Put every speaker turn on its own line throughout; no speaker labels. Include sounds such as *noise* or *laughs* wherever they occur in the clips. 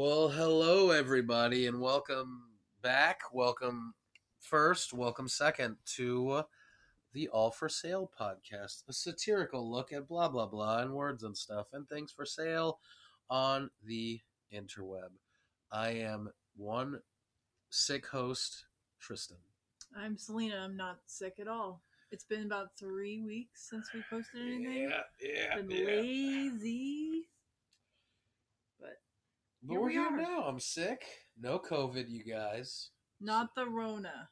Well, hello everybody, and welcome back. Welcome first, welcome second to the All for Sale podcast, a satirical look at blah blah blah and words and stuff and things for sale on the interweb. I am one sick host, Tristan.
I'm Selena. I'm not sick at all. It's been about three weeks since we posted anything.
yeah, yeah.
been lazy. But Here
we're
we
here
are.
now. I'm sick. No COVID, you guys.
not the Rona.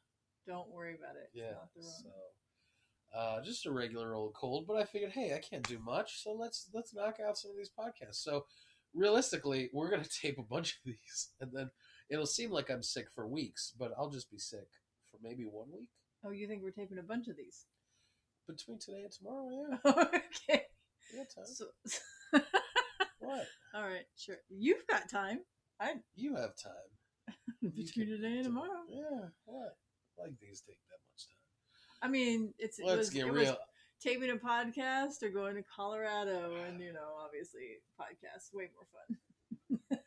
Don't worry about it.
Yeah.
not the Rona.
So, uh, just a regular old cold. But I figured, hey, I can't do much, so let's let's knock out some of these podcasts. So, realistically, we're gonna *laughs* tape a bunch of these, and then it'll seem like I'm sick for weeks, but I'll just be sick for maybe one week
Oh, you think we're taping a bunch of these?
between today and tomorrow. Yeah, *laughs*
okay.
yeah, time.
So,
What?
all right, sure. You've got time. I *laughs*
You have time.
between today and tomorrow.
Yeah. What? Like these take that much time.
I mean, it's it
Let's
was,
get
it
real.
taping a podcast or going to Colorado, and you know, obviously, podcasts way more fun.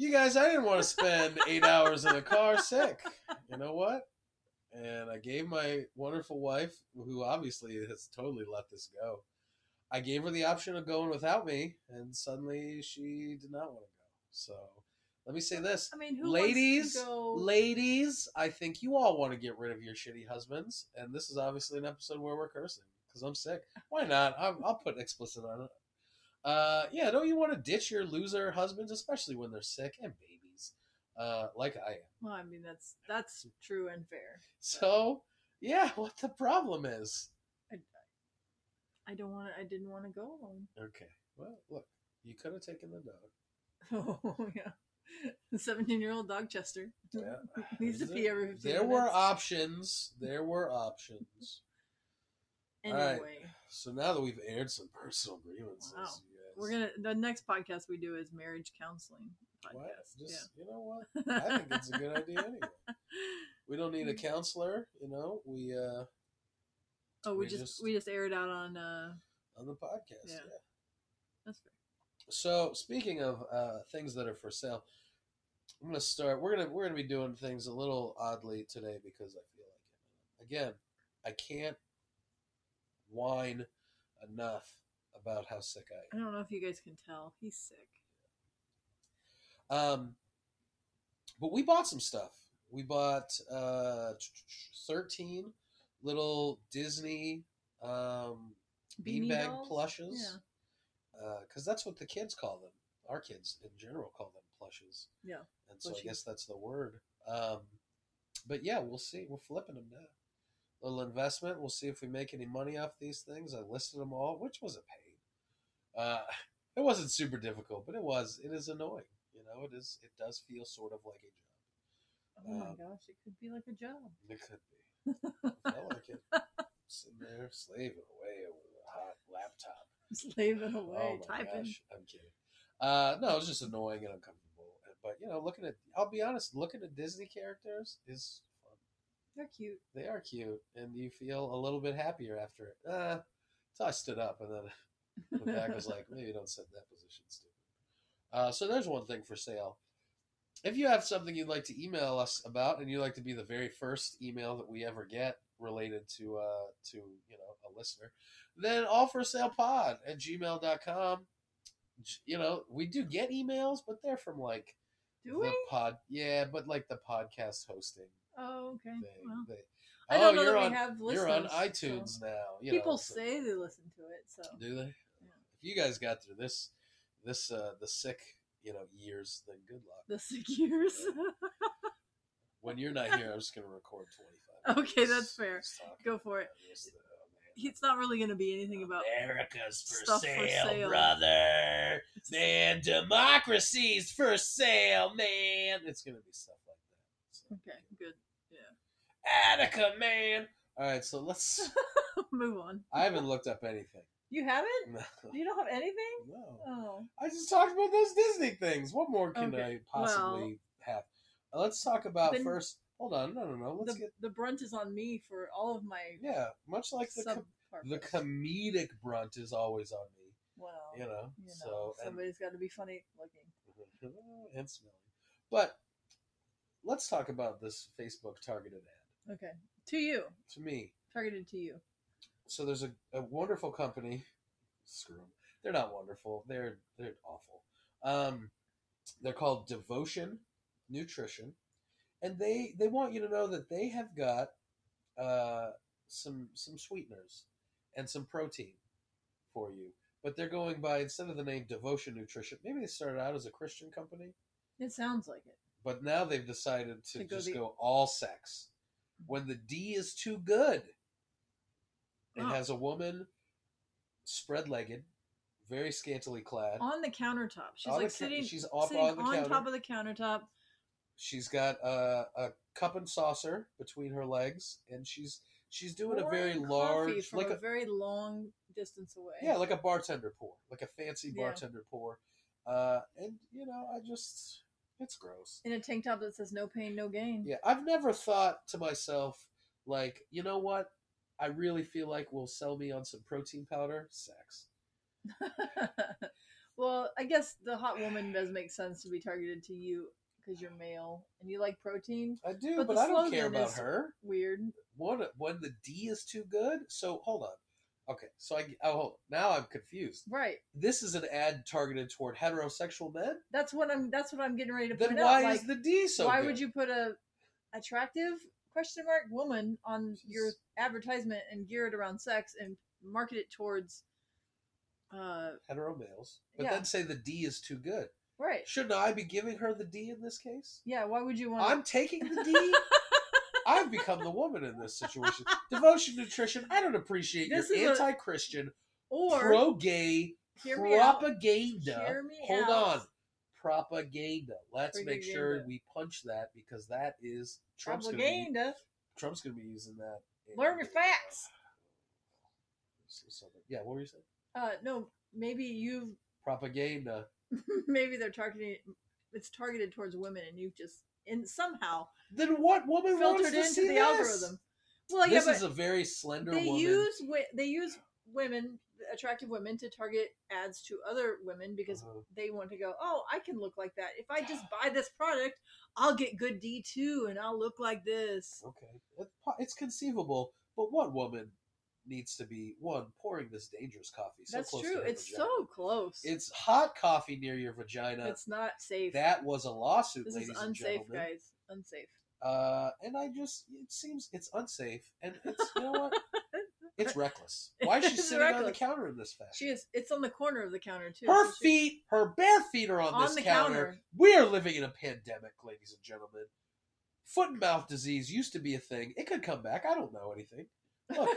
You guys, I didn't want to spend eight hours in a car sick. You know what? And I gave my wonderful wife, who obviously has totally let this go, I gave her the option of going without me, and suddenly she did not want to go. So let me say this.
I mean, who
ladies,
wants to go?
ladies, I think you all want to get rid of your shitty husbands, and this is obviously an episode where we're cursing because I'm sick. Why not? I'll, I'll put explicit on it. Uh, yeah, don't you want to ditch your loser husbands, especially when they're sick and babies, uh, like I am?
Well, I mean, that's that's true and fair.
So, yeah, what the problem is?
I don't want. to I didn't want to go alone.
Okay, well, look, you could have taken the dog. *laughs*
Oh yeah, the seventeen-year-old dog Chester
Yeah. *laughs*
needs to
There-
pee every
There were options. There were options. all right.
Anyway,
So now that we've aired some personal grievances,
Wow.
guys,
we're gonna. The next podcast we do is marriage counseling podcast.
What? Just you know what? I think it's a good idea anyway. *laughs* We don't need a counselor, you know. We uh
oh, we,
we
just,
just-
we just aired out on. uh
on the podcast.
Yeah.
Yeah.
That's fair.
So speaking of uh things that are for sale, I'm gonna start. We're gonna we're gonna be doing things a little oddly today because I feel like it. Again, I can't whine enough about how sick I am.
I don't know if you guys can tell. He's sick.
Um, but we bought some stuff. We bought uh, thirteen little Disney um, beanbag plushes. Because that's what the kids call them. Our kids in general call them plushes.
Yeah.
And so I guess that's the word. Um, but yeah, we'll see. We're flipping them now. Little investment. We'll see if we make any money off these things. I listed them all, which wasn't paid. Uh, *laughs* it wasn't super difficult, but it was. It is annoying. You know, it is. It does feel sort of like a job.
Oh my
Um,
gosh, it could be like a job.
It could be. I *laughs* like it. Sitting there slaving away with a hot laptop.
Slaving away,
oh
typing.
gosh, I'm kidding. Uh, no, it was just annoying and uncomfortable. But you know, looking at, I'll be honest, looking at Disney characters is fun.
They're cute.
They are cute, and you feel a little bit happier after it. Uh, so I stood up, and then *laughs* the back was like, maybe don't sit in that position, stupid. Uh, so there's one thing for sale. If you have something you'd like to email us about, and you'd like to be the very first email that we ever get related to uh, to you know a listener, then all for sale pod at gmail.com. You know, we do get emails, but they're from like
Do
the
we?
pod yeah, but like the podcast hosting
Oh, okay.
thing.
Well,
They-
I don't know
Oh, you're
that
on,
we have
you're on iTunes
so-
now. You
People
know, so-
say they listen to it, so
do they?
Yeah.
If you guys got through this, this uh, the sick, you know, years, then good luck.
the sick years.
When you're not here, I'm just gonna record 25. *laughs*
Okay,
minutes
that's fair. Go for it.
this, oh,
it's not really going to be anything about.
America's for
stuff for
sale,
sale.
brother. Man, democracy's for sale, man. It's gonna be stuff like that. So,
Okay, good. Yeah.
Attica, man. All right, so let's. *laughs*
Move on.
I haven't looked up anything.
You haven't?
No.
You don't have anything?
no.
Oh.
I just talked about those Disney things. What more can
Okay,
I possibly have? Uh, let's talk about
Then-
first. Hold on, no, no, no. Let's
The,
get
the brunt is on me for all of my
yeah. Much like the com- the comedic brunt is always on me.
Well,
You know,
you know,
so
somebody's got to be funny looking. *laughs*
and smelly. But let's talk about this Facebook targeted ad.
Okay, to you,
To me,
targeted to you.
So there's a, a wonderful company. Screw them. They're not wonderful. They're they're awful. Um, they're called Devotion Nutrition, and they they want you to know that they have got uh, some some sweeteners and some protein for you. But they're going by instead of the name Devotion Nutrition. Maybe they started out as a Christian company,
It sounds like it.
but now they've decided to,
To go
just
the-
go all sex. When the D is too good, it
Oh.
has a woman spread legged, very scantily clad.
On the countertop, she's
On
like
ca-
sitting.
she's
sitting
on the counter.
top of the countertop.
She's got a, a cup and saucer between her legs, and she's she's doing a very large, like
a,
a
very long distance away.
yeah, like a bartender pour, like a fancy
Yeah.
bartender pour. Uh, and you know, I just it's gross.
in a tank top that says "No pain, no gain."
Yeah, I've never thought to myself like, you know what? I really feel like will sell me on some protein powder. Sex. *laughs*
well, I guess the hot woman does make sense to be targeted to you because you're male and you like protein.
I do,
But
but, I don't care about her.
Weird.
One when the D is too good. So hold on. Okay, so I oh now I'm confused.
Right.
This is an ad targeted toward heterosexual men.
That's what I'm. That's what I'm getting ready to
Then why
out.
is
Like,
the D so?
why
good?
would you put a attractive question mark woman on your advertisement and gear it around sex and market it towards? Uh,
hetero males, but
Yeah.
then say the D is too good?
right.
Shouldn't I be giving her the D in this case?
Yeah. Why would you want?
I'm taking the D. *laughs* I've become the woman in this situation. Devotion, nutrition. I don't appreciate
This
your anti-Christian,
or
pro-gay
hear me out.
propaganda.
Hear me
Hold
out.
on, propaganda. Let's make sure
Propaganda.
we punch that because that is Trump's going to be
Propaganda.
Trump's going to be using that. in-
Learn your facts.
Yeah, what were you saying?
Uh, no, maybe you've
Propaganda. *laughs*
maybe they're targeting. It's targeted towards women, and you've just and somehow
Then what woman
filtered
to
into the
this?
algorithm. Well,
this
but
is a very slender
they
woman.
use they use women, attractive women, to target ads to other women because
Uh-huh.
they want to go. Oh, I can look like that. If I just buy this product, I'll get good D too, and I'll look like this.
Okay, it's conceivable, but what woman needs to be one pouring this dangerous coffee? So
That's
close
true.
To
It's
vagina?
so close.
It's hot coffee near your vagina.
it's not safe.
that was a lawsuit,
this
ladies
is
and
unsafe,
gentlemen.
guys. Unsafe.
Uh, and I just it seems it's unsafe, and it's you know what? *laughs* It's *laughs* reckless. Why is she sitting on the counter in this fashion?
She is. It's on the corner of the counter too.
Her
so she-
feet, her bare feet are on,
On
this counter.
counter.
We are living in a pandemic, ladies and gentlemen. Foot and mouth disease used to be a thing. It could come back. I don't know anything. *laughs* Look,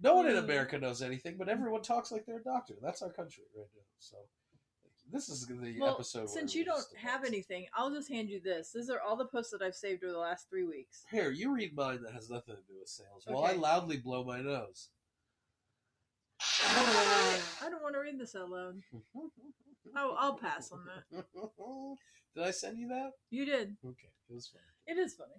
no one in
Mm.
America knows anything, but everyone talks like they're a doctor. That's our country right now. So this is the
well,
episode.
since you don't have anything, I'll just hand you this. These are all the posts that I've saved over the last three weeks.
Here, you read mine that has nothing to do with sales, while I loudly blow my nose.
I don't want to read this out loud. *laughs* Oh, I'll pass on that. *laughs*
Did I send you that?
You did.
Okay, it was fun.
It is funny.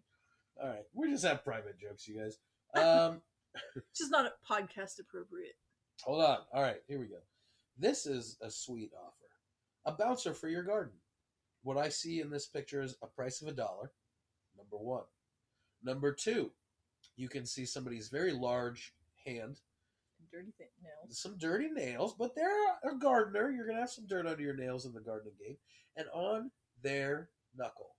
All right, we just have private jokes, you guys. Um, *laughs*
It's just not podcast appropriate.
hold on. All right, here we go. This is a sweet offer. A bouncer for your garden. What I see in this picture is a price of a dollar. Number one. Number two, you can see somebody's very large hand,
Dirty nails.
some dirty nails, but they're a gardener. You're gonna have some dirt under your nails in the gardening game, and on their knuckle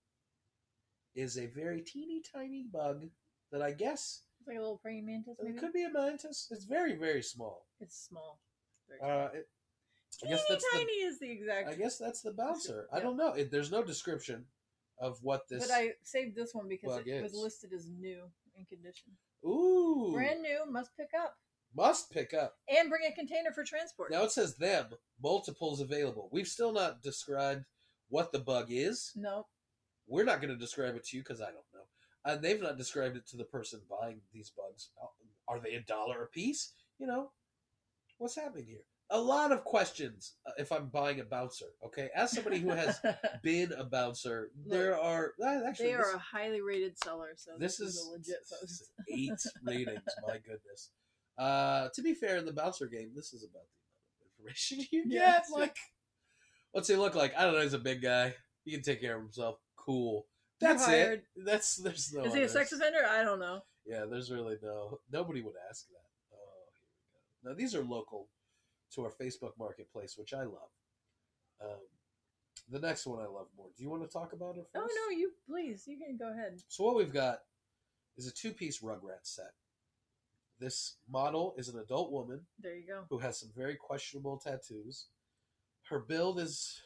is a very teeny tiny bug that I guess
It's like a little praying mantis. Maybe
it could be a mantis. It's very very small.
it's small. Very small.
Uh, it, I guess that's
tiny
the
is the exact.
I guess that's the bouncer. I don't know. It, there's no description of what this.
But I saved this one because it was listed as new in condition.
Ooh,
Brand new, must pick up
must pick up.
and bring a container for transport.
Now it says them multiples available. We've still not described what the bug is.
No,
We're not going to describe it to you because I don't know. And they've not described it to the person buying these bugs. Are they a dollar a piece? You know, what's happening here? A lot of questions uh, if I'm buying a bouncer. Okay, as somebody who has *laughs* been a bouncer, there are uh, actually
they
this,
are a highly rated seller, so
this
this,
is
a legit post.
eight *laughs* ratings. My goodness. Uh, to be fair, in the bouncer game, this is about the amount of information *laughs* you get. Like, what's he look like? I don't know. He's a big guy. He can take care of himself. Cool. That's it. That's there's no.
Is he a sex offender? I don't know.
Yeah, there's really no. Nobody would ask that. Oh, here we go. Now these are local to our Facebook Marketplace, which I love. Um, the next one I love more. Do you want to talk about it first?
Oh no, you please, you can go ahead.
So what we've got is a two-piece Rugrats set. This model is an adult woman
There you go.
who has some very questionable tattoos. Her build is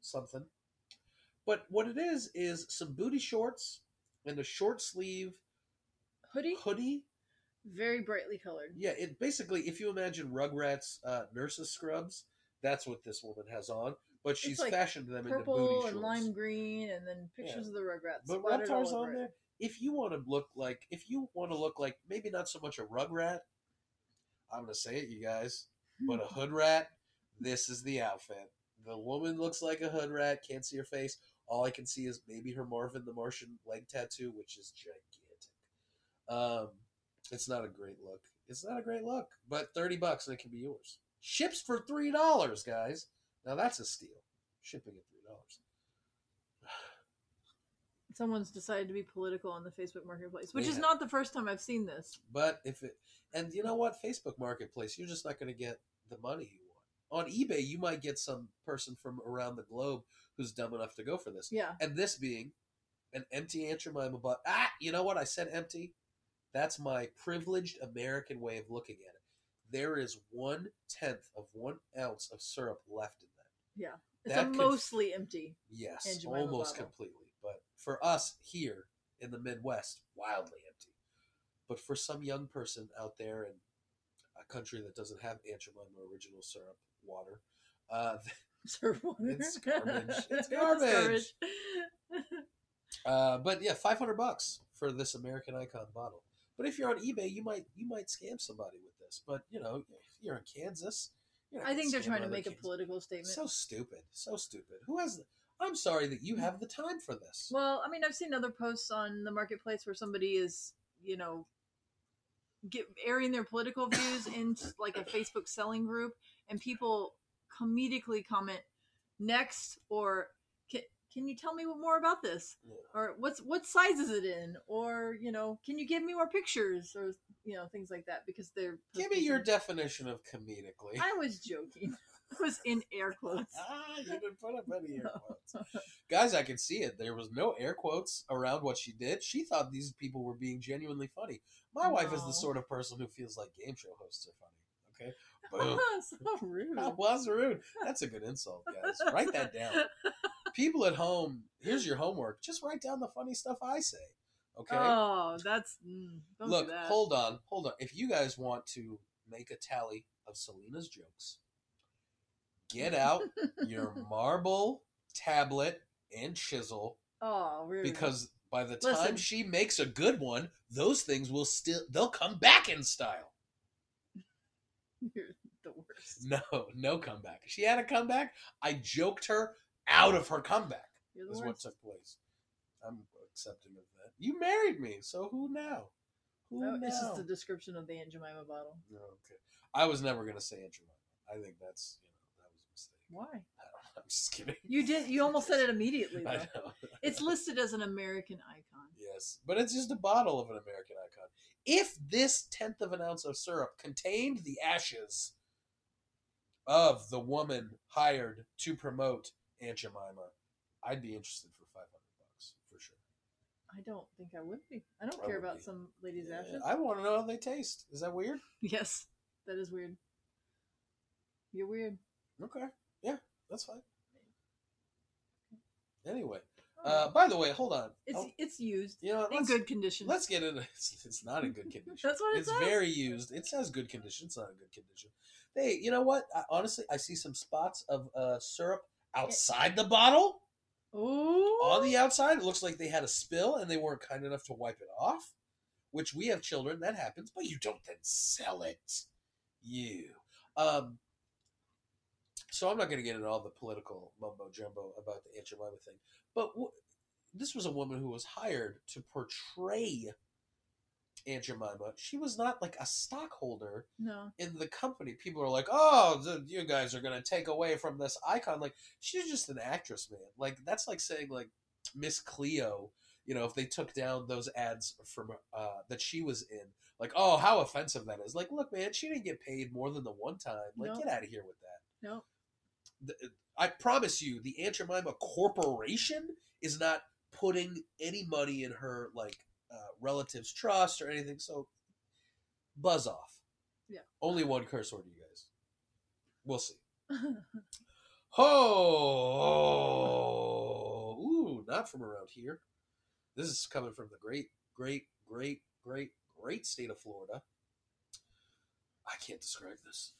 something. But what it is is some booty shorts and a short sleeve
Hoodie,
hoodie.
Very brightly colored.
Yeah, it basically if you imagine Rugrats uh, nurses scrubs, that's what this woman has on. But she's
like
fashioned them into booty
Purple
shorts.
and lime green, and then pictures of the Rugrats.
But Reptar's on
it.
there. If you want to look like, if you want to look like, maybe not so much a rugrat, I'm gonna say it, you guys, but a hood rat. This is the outfit. The woman looks like a hood rat. Can't see her face. All I can see is maybe her Marvin the Martian leg tattoo, which is gigantic. Um, it's not a great look. It's not a great look, but thirty bucks and it can be yours. Ships for three dollars, guys. Now that's a steal. Shipping at three dollars. *sighs*
Someone's decided to be political on the Facebook Marketplace, which
They
is not the first time I've seen this.
But if it, and you know what, Facebook Marketplace, you're just not going to get the money you want. On eBay, you might get some person from around the globe who's dumb enough to go for this.
Yeah,
And this being an empty Aunt Jemima, ah, you know what? I said empty. That's my privileged American way of looking at it. There is one tenth of one ounce of syrup left in that.
yeah. It's
That
a
could-
mostly empty.
Yes, almost
bottle.
completely. But for us here in the Midwest, wildly empty. But for some young person out there in a country that doesn't have Aunt Jemima original syrup water, uh, *laughs*
Serve water.
It's garbage. *laughs* It's garbage. *laughs* uh, but yeah, five hundred bucks for this American Icon bottle. But if you're on eBay, you might you might scam somebody with this. But you know, if you're in Kansas, you're
I think they're trying to make a political statement.
So stupid, so stupid. Who has? The, I'm sorry that you have the time for this.
Well, I mean, I've seen other posts on the marketplace where somebody is, you know, get airing their political views *coughs* in like a Facebook selling group, and people comedically comment next or can, you tell me more about this
Yeah.
or what's what size is it in or you know can you give me more pictures or you know things like that because they're
Give me your definition of comedically.
I was joking. *laughs* I was in air quotes. *laughs*
ah, you didn't put up any air quotes. Guys, I can see it. There was no air quotes around what she did. She thought these people were being genuinely funny. My wife is the sort of person who feels like game show hosts are funny. Okay? *laughs* Boom. *laughs*
so rude.
That was rude. That's a good insult, guys. Write that down. *laughs* People at home, here's your homework. Just write down the funny stuff I say. Okay?
Oh, that's mm,
Look,
that.
hold on, hold on. If you guys want to make a tally of Selena's jokes, get out your marble tablet and chisel
Oh, rude.
because by the time
Listen.
she makes a good one, those things will still they'll come back in style.
You're the worst.
No, no comeback. She had a comeback. I joked her out of her comeback.
You're
Is what took place. I'm accepting of that. You married me, so who now? Who
Oh,
now?
it's just the description of the Aunt Jemima bottle.
No, okay. I was never gonna say Aunt Jemima. I think that's you know that was a mistake.
Why?
I'm just kidding.
You did. You almost said it immediately. *laughs*
I know.
It's listed as an American icon.
yes, but it's just a bottle of an American icon. If this tenth of an ounce of syrup contained the ashes of the woman hired to promote Aunt Jemima, I'd be interested for five hundred bucks for sure.
I don't think I would be. I don't
I
care about some lady's ashes.
I want to know how they taste. Is that weird? *laughs*
Yes, that is weird. You're weird.
Okay, yeah, that's fine. Anyway, uh, by the way, hold on.
it's
Oh,
it's used
you know,
in good condition.
Let's get into it's, *laughs* it's not in good condition.
That's what it
it's
says.
very used. It says good condition. It's not in good condition. Hey, you know what? I, honestly, I see some spots of uh, syrup outside the bottle.
Ooh.
On the outside, it looks like they had a spill and they weren't kind enough to wipe it off. Which we have children, that happens, but you don't then sell it. You. Um. So I'm not going to get into all the political mumbo jumbo about the Aunt Jemima thing, but w- this was a woman who was hired to portray Aunt Jemima, she was not like a stockholder
No.
in the company. People are like, "Oh, the, you guys are gonna take away from this icon." Like she's just an actress, man. Like that's like saying like Miss Cleo. You know, if they took down those ads from uh, that she was in, like, oh, how offensive that is. Like, look, man, she didn't get paid more than the one time. Like,
No.
get out of here with that.
No.
The- I promise you, the Aunt Jemima Corporation is not putting any money in her like uh, relatives' trust or anything. So, buzz off.
Yeah.
Only one curse word, you guys. We'll see. *laughs* Oh, ooh, not from around here. This is coming from the great, great, great, great, great state of Florida. I can't describe this.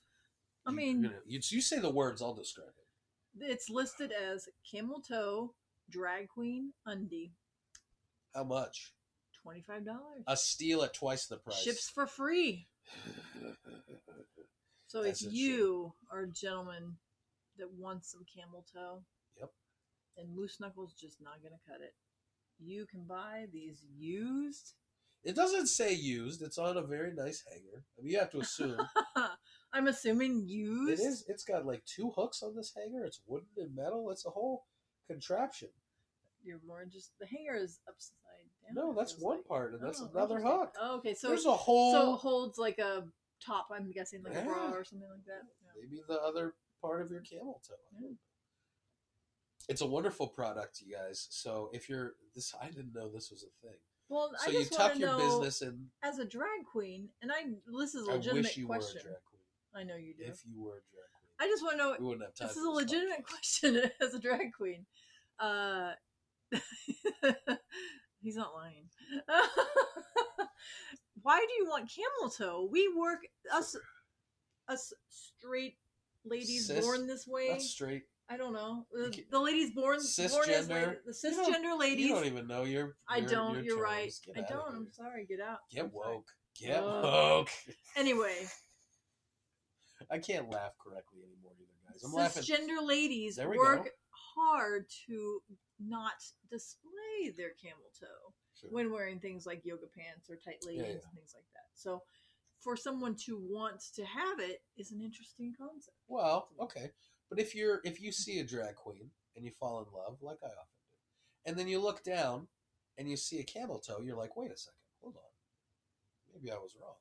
I mean-
you, know, you, you say the words, I'll describe it.
it's listed as camel toe drag queen undie.
How much?
Twenty five dollars.
A steal at twice the price.
Ships for free. *sighs* So
That's
if you are a gentleman that wants some camel toe,
Yep.
and moose knuckles just not gonna cut it, you can buy these used.
It doesn't say used. It's on a very nice hanger. I mean, you have to assume *laughs*
I'm assuming
it
used.
is. It's got like two hooks on this hanger. It's wooden and metal. It's a whole contraption.
You're more just the hanger is upside down.
No, that's one
like.
part, and that's
Oh,
another hook.
Oh, okay, so
There's a whole.
so it holds like a top. I'm guessing like a bra or something like that. Yeah.
maybe the other part of your camel toe.
Yeah.
It's a wonderful product, you guys. So if you're this, I didn't know this was a thing.
Well,
So
I
you
just
tuck
want to
your
know
business in.
as a drag queen, and I this is a legitimate
wish you
question.
Were a drag queen.
I know you do.
If you were a drag queen,
I just want to know.
we wouldn't have time.
This is a legitimate question *laughs* as a drag queen. Uh, *laughs* he's not lying. *laughs* Why do you want camel toe? We work us us straight ladies
Cis-
born this way.
That's straight.
I don't know. The, the ladies born born as
Cisgender?
lady, the cisgender ladies.
You don't even know your.
I don't.
your
You're
terms.
right.
Get
I don't. I'm sorry. Get out.
Get
I'm sorry.
woke. Get
Ugh.
woke.
Anyway, *laughs*
I can't laugh correctly anymore either, guys. I'm laughing.
cisgender ladies work
go.
hard to not display their camel toe
Sure.
when wearing things like yoga pants or tight leggings
yeah.
and things like that. So, for someone to want to have it is an interesting concept.
Well, okay, but if you're if you see a drag queen and you fall in love, like I often do, and then you look down and you see a camel toe, you're like, wait a second, hold on, maybe I was wrong.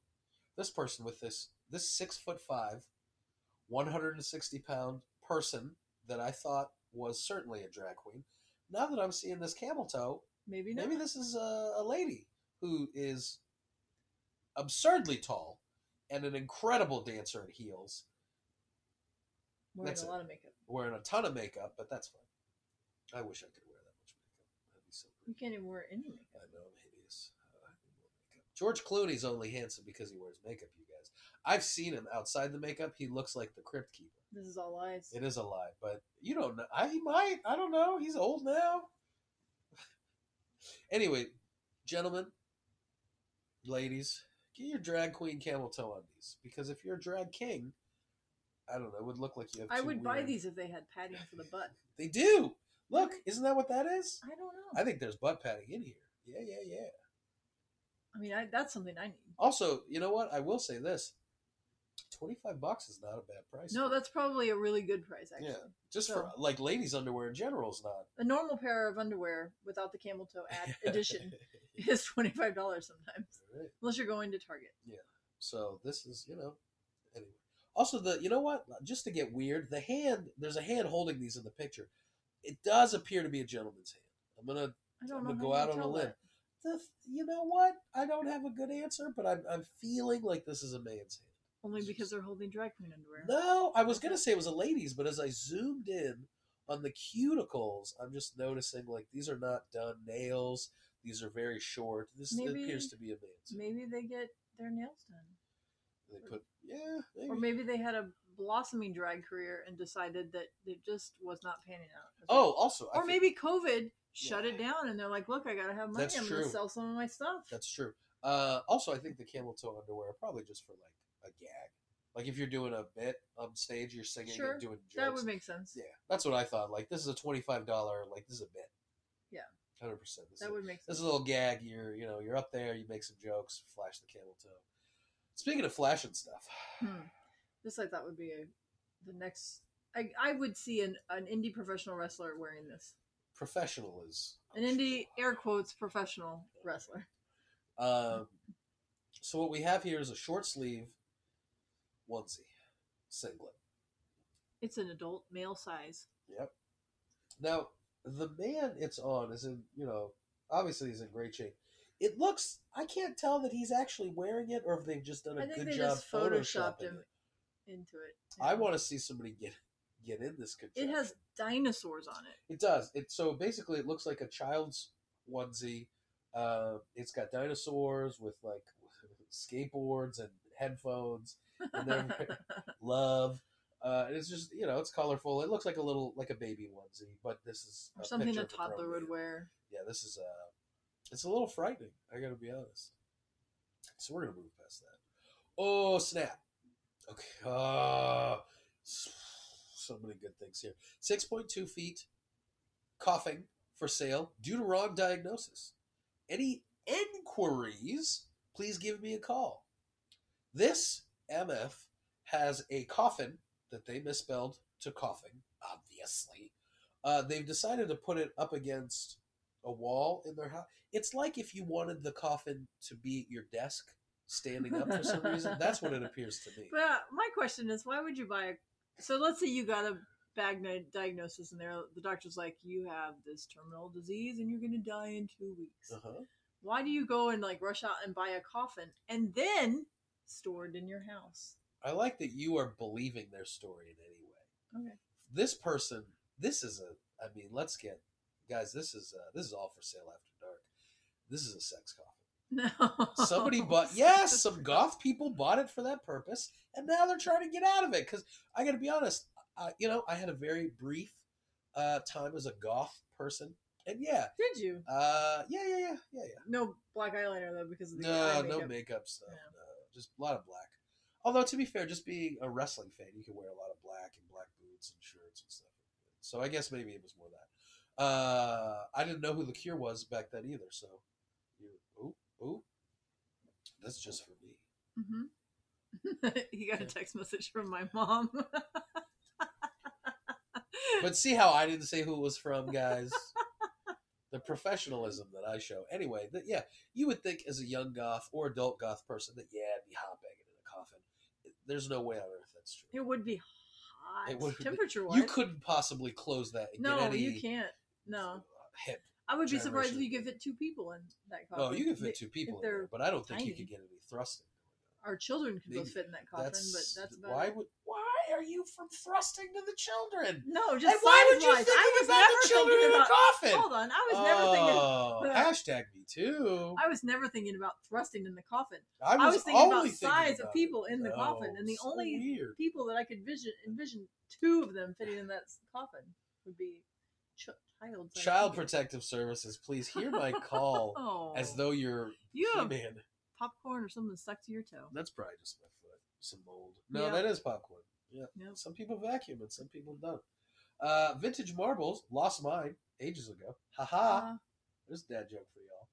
This person with this this six foot five, one hundred and sixty pound person that I thought was certainly a drag queen. Now that I'm seeing this camel toe,
Maybe not.
maybe this is a, a lady who is absurdly tall and an incredible dancer in heels
wearing
that's
a
it.
lot of makeup.
wearing a ton of makeup, but that's fine. I wish I could wear that much makeup. That'd be so
You can't even wear any makeup.
I know I'm hideous. Uh, I need more makeup. George Clooney's only handsome because he wears makeup, you guys. I've seen him outside the makeup. He looks like the crypt keeper.
This is all lies.
It is a lie, but you don't know. I he might. I don't know. He's old now. *laughs* anyway, gentlemen, ladies, get your drag queen camel toe undies because if you're a drag king, I don't know. It would look like you have.
I would buy these if they had padding for the *laughs* butt.
They do. Look, isn't that what that is?
I don't know.
I think there's butt padding in here. Yeah, yeah, yeah.
I mean, I, that's something I need.
Also, you know what? I will say this: twenty-five bucks is not a bad price.
No, that's probably a really good price, actually.
Yeah. just
so-
for like ladies' underwear in general is not.
A normal pair of underwear without the camel toe ad *laughs* edition is twenty five dollars sometimes,
Right.
unless you're going to Target. Yeah.
So this is, you know, anyway. Also, the you know what? Just to get weird, the hand. There's a hand holding these in the picture. It does appear to be a gentleman's hand. I'm gonna
I know.
gonna go out on a limb.
that.
The, you know what? I don't have a good answer, but I'm, I'm feeling like this is a man's hand.
Only because they're holding drag queen underwear.
No, I was gonna say it was a lady's, but as I zoomed in on the cuticles, I'm just noticing like these are not done nails. These are very short. This
Maybe-
appears to be a man's.
Maybe they get their nails done,
They put yeah, maybe.
or maybe they had a blossoming drag career and decided that it just was not panning out.
oh,
well.
also, I
or
think-
maybe COVID shut
Yeah.
it down, and they're like, "Look, I gotta have money.
That's
I'm gonna sell some of my stuff."
That's true. Uh, also, I think the camel toe underwear probably just for like a gag. Like if you're doing a bit on stage, you're singing
Sure,
and doing jokes.
that would make sense.
yeah, that's what I thought. Like this is a twenty five dollar. Like this is a bit.
Yeah.
hundred percent.
That would make sense.
This is a little gag. You're, you know, you're up there. You make some jokes. Flash the camel toe. Speaking of flashing stuff,
Hmm. This I thought would be a, the next. I, I would see an, an indie professional wrestler wearing this.
Professional is
An indie air quotes professional wrestler.
Um, so what we have here is a short sleeve onesie singlet.
It's an adult male size.
Yep. Now the man it's on is in, you know, obviously he's in great shape. It looks. I can't tell that he's actually wearing it or if they've just done a good job
just photoshopped
photoshopping
him
it.
into it.
I want to see somebody get get in this.
It has dinosaurs on it.
It does. It so basically it looks like a child's onesie. Uh, it's got dinosaurs with like skateboards and headphones. And then *laughs* love. Uh, and it's just you know it's colorful. It looks like a little like a baby onesie, but this is
or
a
something a toddler would wear.
Yeah, this is uh, it's a little frightening. I got to be honest. So we're gonna move past that. Oh snap! Okay. Uh, so many good things here. Six point two feet. Coughing for sale due to wrong diagnosis. Any inquiries? Please give me a call. This MF has a coffin that they misspelled to coughing, obviously. Uh, they've decided to put it up against a wall in their house. It's like if you wanted the coffin to be at your desk standing up for some reason. *laughs* That's what it appears to me.
But my question is, why would you buy a? So let's say you got a ni- diagnosis, and there the doctor's like, you have this terminal disease, and you're going to die in two weeks.
Uh-huh.
Why do you go and like rush out and buy a coffin and then store it in your house?
I like that you are believing their story in any way.
Okay.
This person, this is a. I mean, let's get guys. This is uh, this is all for sale after dark. This is a sex coffin.
No.
Somebody bought. *laughs* Yes, some goth people bought it for that purpose, and now they're trying to get out of it. Because I got to be honest, uh, you know, I had a very brief uh, time as a goth person, and yeah,
Did you?
uh, yeah, yeah, yeah, yeah, yeah.
No black eyeliner though, because of the
No,
eye
no
makeup.
makeup stuff.
Yeah.
No, just a lot of black. Although to be fair, just being a wrestling fan, you can wear a lot of black and black boots and shirts and stuff. So I guess maybe it was more that. Uh, I didn't know who the Cure was back then either. So, ooh, that's just for me.
Mm-hmm. *laughs* he got a text message from my mom. *laughs*
But see how I didn't say who it was from, guys. the professionalism that I show. Anyway, that yeah, you would think as a young goth or adult goth person that yeah, it'd be hot bagging in a coffin. There's no way on earth that's true.
it would be hot.
It would be-
Temperature wise.
You couldn't possibly close that. And
No,
get any
you can't. No.
Hip.
I would be surprised if you could fit two people in that coffin.
Oh, you can fit two people in there, but I don't think you
tiny.
could get any thrusting.
Our children could both fit in that coffin,
That's,
but that's about
why
it.
would why are you from thrusting to the children?
No, just
and why would you
size-wise.
think
I was
about the children in a
about.
coffin?
Hold on, I was never thinking.
oh, hashtag me too.
I was never thinking about thrusting in the coffin.
I was,
I was thinking about
thinking
size
about
of people in the
No,
coffin, and the
so
only
weird.
people that I could vision envision two of them fitting in that coffin would be ch- child.
Child. Protective Services, please hear my *laughs* call
Oh,
as though you're
you
He-Man.
popcorn or something stuck to your toe.
That's probably just my foot. Some mold. No,
Yeah.
that is popcorn. Yeah.
Yep.
Some people vacuum and some people don't. Uh, vintage marbles. Lost mine ages ago. Haha.
Uh,
There's a dad joke for y'all.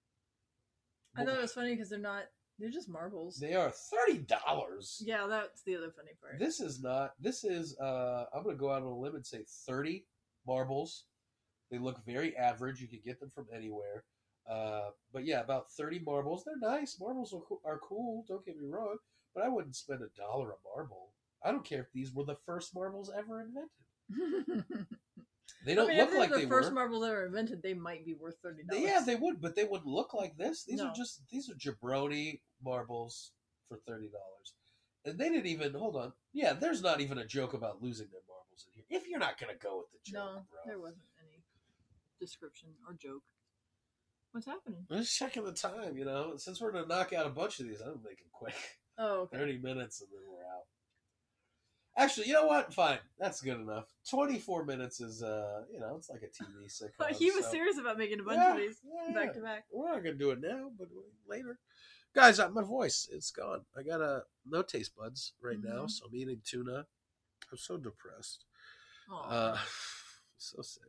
I thought it was funny because they're not. They're just marbles.
They are thirty dollars.
Yeah, that's the other funny part.
This is not. This is. Uh, I'm gonna go out on a limb and say thirty marbles. They look very average. You can get them from anywhere. Uh, but yeah, about thirty marbles. They're nice. Marbles are, co- are cool. Don't get me wrong. But I wouldn't spend a dollar a marble. I don't care if these were the first marbles ever invented. *laughs* They don't
I mean,
look
if
like
the
they
first
were.
marbles ever invented, they might be worth thirty dollars.
yeah, they would, but they wouldn't look like this. These
No.
are just these are jabroni marbles for thirty dollars, and they didn't even hold on. Yeah, there's not even a joke about losing their marbles in here. If you're not gonna go with the joke,
no,
bro,
there wasn't description or joke. What's happening?
I'm just checking the time. You know, since we're gonna knock out a bunch of these, I'm gonna make it quick.
Oh, okay.
Thirty minutes, and then we're out. Actually, you know what? Fine, that's good enough. Twenty-four minutes is, uh, you know, it's like a TV *laughs* sitcom.
he was
so-
serious about making a bunch
Yeah,
of these
yeah,
back to back.
We're not gonna do it now, but later. Guys, uh, my voice, it's gone. I got a no taste buds right now,
Mhm.
so I'm eating tuna. I'm so depressed. Uh, *laughs* so sick.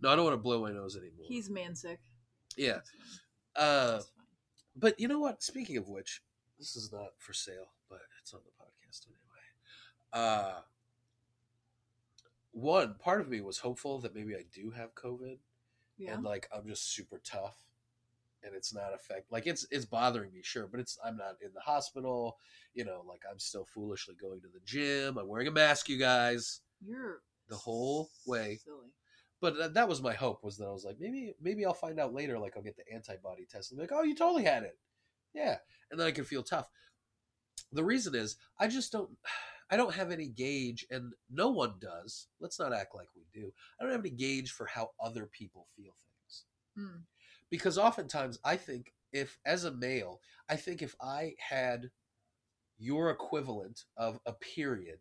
No, I don't want to blow my nose anymore.
He's man sick.
yeah. Uh, but you know what? Speaking of which, this is not for sale, but it's on the podcast anyway. Uh, one part of me was hopeful that maybe I do have COVID,
Yeah.
and like I'm just super tough, and it's not affect like it's it's bothering me, sure, but it's I'm not in the hospital. You know, like I'm still foolishly going to the gym. I'm wearing a mask, you guys.
You're
the whole way.
silly.
But that was my hope was that I was like maybe maybe I'll find out later. Like I'll get the antibody test and be like, oh, you totally had it, yeah, and then I can feel tough. The reason is I just don't. *sighs* I don't have any gauge, and no one does. Let's not act like we do. I don't have any gauge for how other people feel things.
Hmm.
Because oftentimes I think if, as a male, I think if I had your equivalent of a period,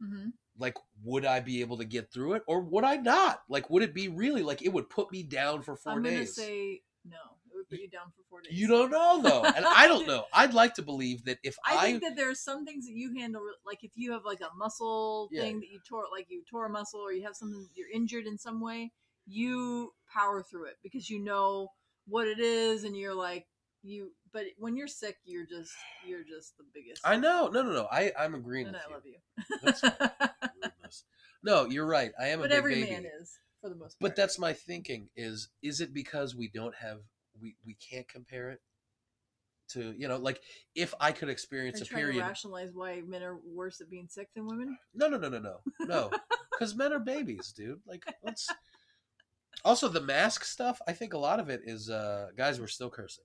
hmm
like, would I be able to get through it or would I not? Like, would it be really like it would put me down for 4
I'm gonna say no. It would put you down for four days.
you don't know though, and I don't *laughs* know. I'd like to believe that if I,
I think that there are some things that you handle, like if you have like a muscle
Yeah.
thing that you tore, like you tore a muscle, or you have something you're injured in some way, you power through it because you know what it is, and you're like you. But when you're sick, you're just you're just the biggest.
I know, no, no, no. I I'm agreeing
and
with
I
you.
love you.
That's fine. Rudeness. No, you're right. I am a baby.
but
big
every
baby.
man is for the most part.
But that's my thinking is is it because we don't have we we can't compare it to, you know, like if I could experience
Are you
a
trying to
period
rationalize why men are worse at being sick than women.
No, no, no, no, no. No. *laughs* Cuz men are babies, dude. Like let's Also the mask stuff, I think a lot of it is uh guys we're still cursing.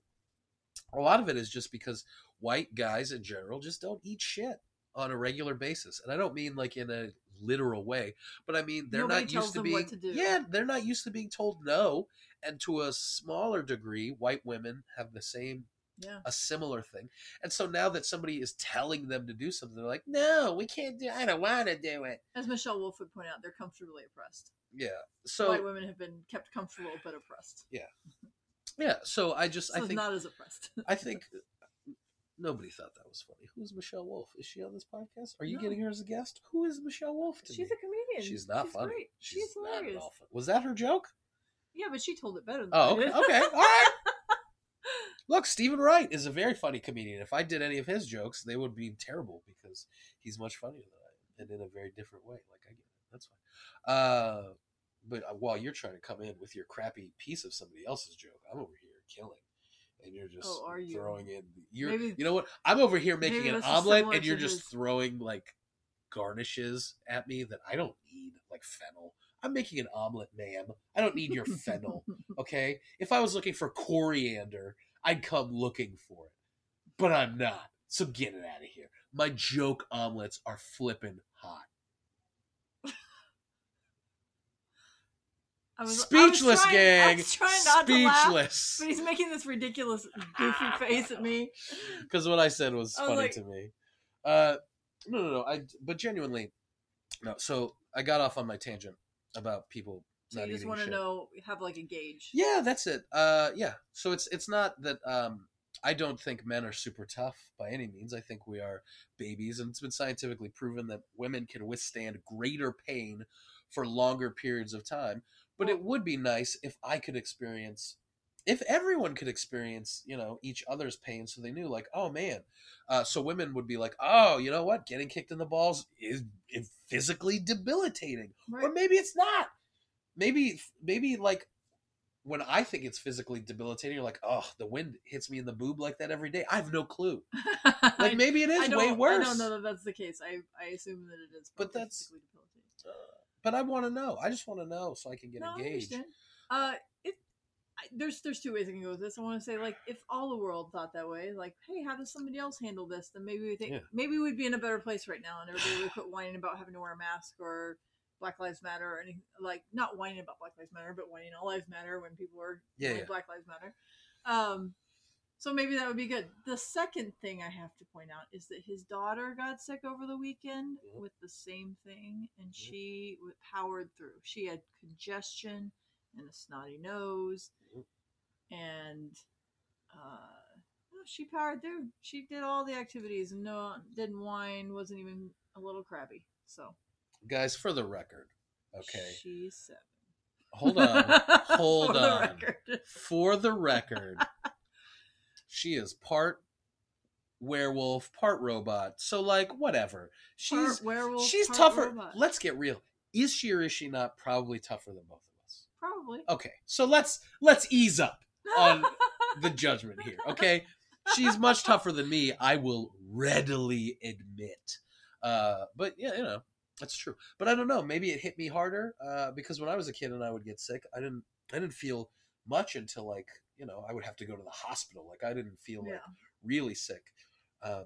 A lot of it is just because white guys in general just don't eat shit on a regular basis. And I don't mean like in a literal way, but I mean they're
Nobody
not used to being
to.
Yeah, they're not used to being told no. And to a smaller degree, white women have the same
Yeah.
a similar thing. And so now that somebody is telling them to do something, they're like, "No, we can't do. I don't want to do it."
As Michelle Wolf would point out, they're comfortably oppressed.
Yeah. So
White women have been kept comfortable but oppressed.
yeah. *laughs* Yeah, so I just
So
I think
not as oppressed. *laughs*
I think *laughs* nobody thought that was funny. Who's Michelle Wolf? Is she on this podcast? Are you
No.
getting her as a guest? Who is Michelle Wolf to
She's
me?
a comedian.
She's not funny.
Great. She's,
at
hilarious.
Was that her joke?
Yeah, but she told it better than
Oh, okay. okay. All right. *laughs* Look, Steven Wright is a very funny comedian. If I did any of his jokes, they would be terrible because he's much funnier than I am and in a very different way. Like I get it. That's fine. Uh, but uh, while you're trying to come in with your crappy piece of somebody else's joke, I'm over here killing. And you're just
Oh, you?
throwing in you're
Maybe-
you know what? I'm over here making an omelet and you're just
his-
throwing like garnishes at me that I don't need, like fennel. I'm making an omelet, ma'am. I don't need your fennel. *laughs* Okay? If I was looking for coriander, I'd come looking for it. But I'm not. So get it out of here. My joke omelets are flipping hot.
I was, I was
Speechless,
trying- I
gang.
was trying not to laugh,
Speechless.
but he's making this ridiculous, goofy *laughs* face at me.
Because what I said was
I was
funny
like-
to me. Uh, no, no, no. I but genuinely, no. So I got off on my tangent about people.
So you just want to know, have like a gauge.
Yeah, that's it. Uh, yeah. So it's it's not that um, I don't think men are super tough by any means. I think we are babies, and it's been scientifically proven that women can withstand greater pain for longer periods of time. But it would be nice if I could experience, if everyone could experience, you know, each other's pain, so they knew, like, oh man. Uh, so women would be like, oh, you know what? Getting kicked in the balls is, is physically debilitating
Right.
or maybe it's not. Maybe maybe like when I think it's physically debilitating, you're like, oh, the wind hits me in the boob like that every day. I have no clue. *laughs* Like maybe it is
I
way worse.
I don't know that that's the case. I, I assume that it is.
But that's-
physically debilitating.
Uh, but I want to know. I just want to know so I can get
no, I
engaged.
understand. Uh, it, I, there's there's two ways I can go with this. I want to say like if all the world thought that way, like hey, how does somebody else handle this? Then maybe we think
Yeah.
maybe we'd be in a better place right now, and everybody would quit whining about having to wear a mask or Black Lives Matter or anything like not whining about Black Lives Matter, but whining all lives matter when people are
Yeah, yeah.
Black Lives Matter. Um, so maybe that would be good. The second thing I have to point out is that his daughter got sick over the weekend
Mhm.
with the same thing, and
Mhm.
she w- powered through. She had congestion and a snotty nose,
Mhm.
and uh, she powered through. She did all the activities and no, didn't whine, wasn't even a little crabby. So
Guys, for the record, okay.
she's seven.
hold on. *laughs* Hold
For the
on.
record.
For the record, she is part werewolf, part robot. So like whatever. She's
Part werewolf,
she's tougher.
robot.
Let's get real. Is she or is she not probably tougher than both of us?
Probably.
Okay. So let's let's ease up on *laughs* the judgment here, okay? She's much tougher than me, I will readily admit. Uh, but yeah, you know, that's true. But I don't know, maybe it hit me harder uh, because when I was a kid and I would get sick, I didn't I didn't feel much until like, you know, I would have to go to the hospital. Like I didn't feel like really sick. Um,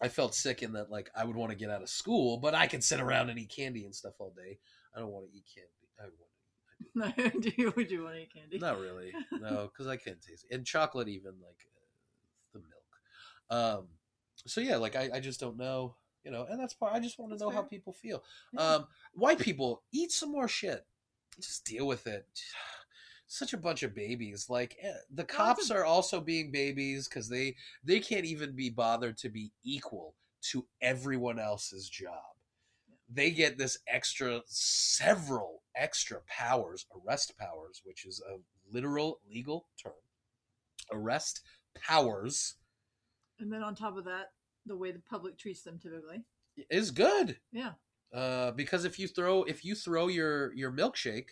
I felt sick in that like I would want to get out of school, but I could sit around and eat candy and stuff all day. I don't want to eat candy. I want *laughs* to
do you would you want to eat candy?
not really. No, *laughs* because I can't taste it. And chocolate, even like uh, the milk. Um, so yeah, like I, I just don't know, you know, and that's part. I just want to
That's
know how people feel. Um, white people eat some more shit. Just deal with it. Such a bunch of babies. Like eh, the cops are also being babies because they they can't even be bothered to be equal to everyone else's job. They get this extra several extra powers, arrest powers, which is a literal legal term. Arrest powers
and then on top of that, the way the public treats them typically.
is good.
Yeah.
uh, because if you throw if you throw your your milkshake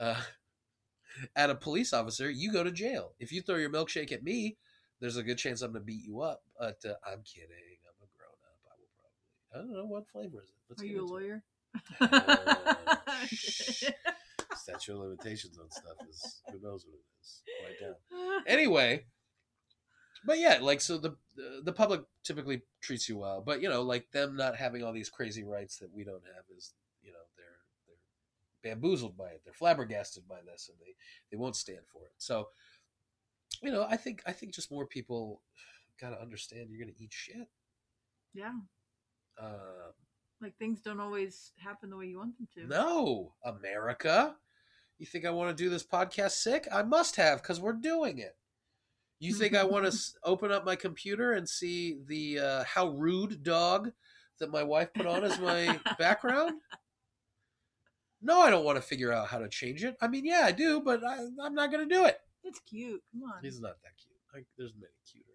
uh, at a police officer, you go to jail. If you throw your milkshake at me, there's a good chance I'm going to beat you up. But uh, I'm kidding. I'm a grown up. I will probably. I don't know what flavor is it. Let's
Are you a
into it.
lawyer?
Uh, *laughs* shh. Statute of limitations on stuff is who knows what it is. Right *laughs* down. Anyway, but yeah, like so the the public typically treats you well, but you know, like them not having all these crazy rights that we don't have is you know they're they're bamboozled by it, they're flabbergasted by this, and they they won't stand for it. So you know, I think I think just more people got to understand you're going to eat shit.
yeah.
Uh,
Like things don't always happen the way you want them to.
no, America. You think I want to do this podcast sick? I must have because we're doing it. You think I want to *laughs* open up my computer and see the uh, how rude dog that my wife put on as my *laughs* background? No, I don't want to figure out how to change it. I mean, yeah, I do, but I, I'm not going to do it.
It's cute. Come on.
He's not that cute. Like, there's many cuter.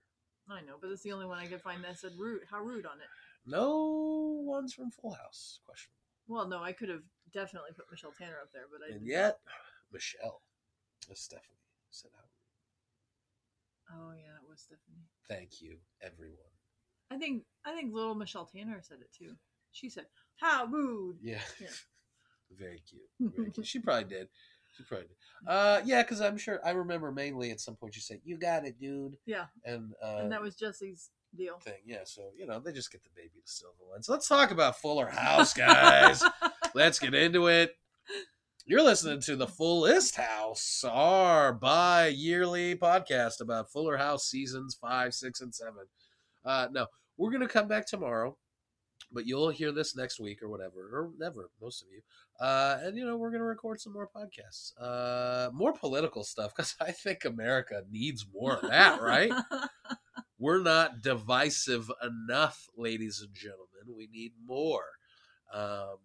I know, but it's the only one I could find that said rude. How rude on it.
No one's from Full House. Question.
Well, no, I could have definitely put Michelle Tanner up there, but I
And yet, Michelle, uh, Stephanie said how.
not. Oh yeah, it was Stephanie.
Thank you, everyone.
I think I think little Michelle Tanner said it too. She said, "How rude."
Yeah.
Yeah.
Very cute. Very cute. She probably did. She probably did. Uh, yeah, because I'm sure I remember mainly at some point you said, "You got it, dude,"
Yeah,
and uh,
and that was Jesse's deal.
thing. Yeah, so you know they just get the baby to silver lens. Let's talk about Fuller House, guys. *laughs* Let's get into it. You're listening to the Fullest House, our bi-yearly podcast about Fuller House seasons five, six, and seven. Uh, no, we're gonna come back tomorrow, but you'll hear this next week or whatever, or never, most of you. Uh, and you know we're gonna record some more podcasts, uh, more political stuff because *laughs* I think America needs more of that, right? *laughs* We're not divisive enough, ladies and gentlemen. We need more. Um,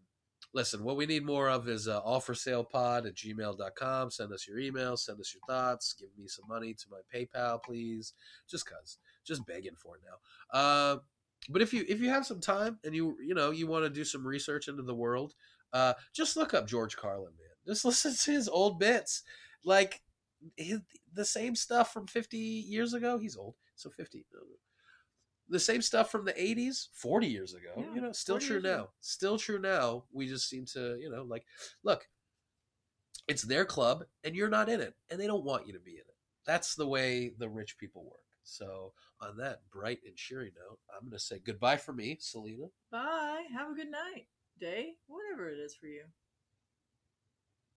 listen, what we need more of is uh, all for sale pod at gmail.com. Send us your email, send us your thoughts, give me some money to my PayPal, please. Just cause, just begging for it now. Uh, but if you if you have some time and you you know you want to do some research into the world, uh, just look up George Carlin, man. Just *laughs* listen to his old bits, like his, the same stuff from 50 years ago. He's old, so 50. no, no. The same stuff from the 80s, 40 years ago.
Yeah,
you know, still true now.
ago.
Still true now. We just seem to, you know, like, look, it's their club and you're not in it, and they don't want you to be in it. That's the way the rich people work. So, on that bright and cheery note, I'm going to say goodbye for me, Selena.
Bye. Have a good night, day, whatever it is for you.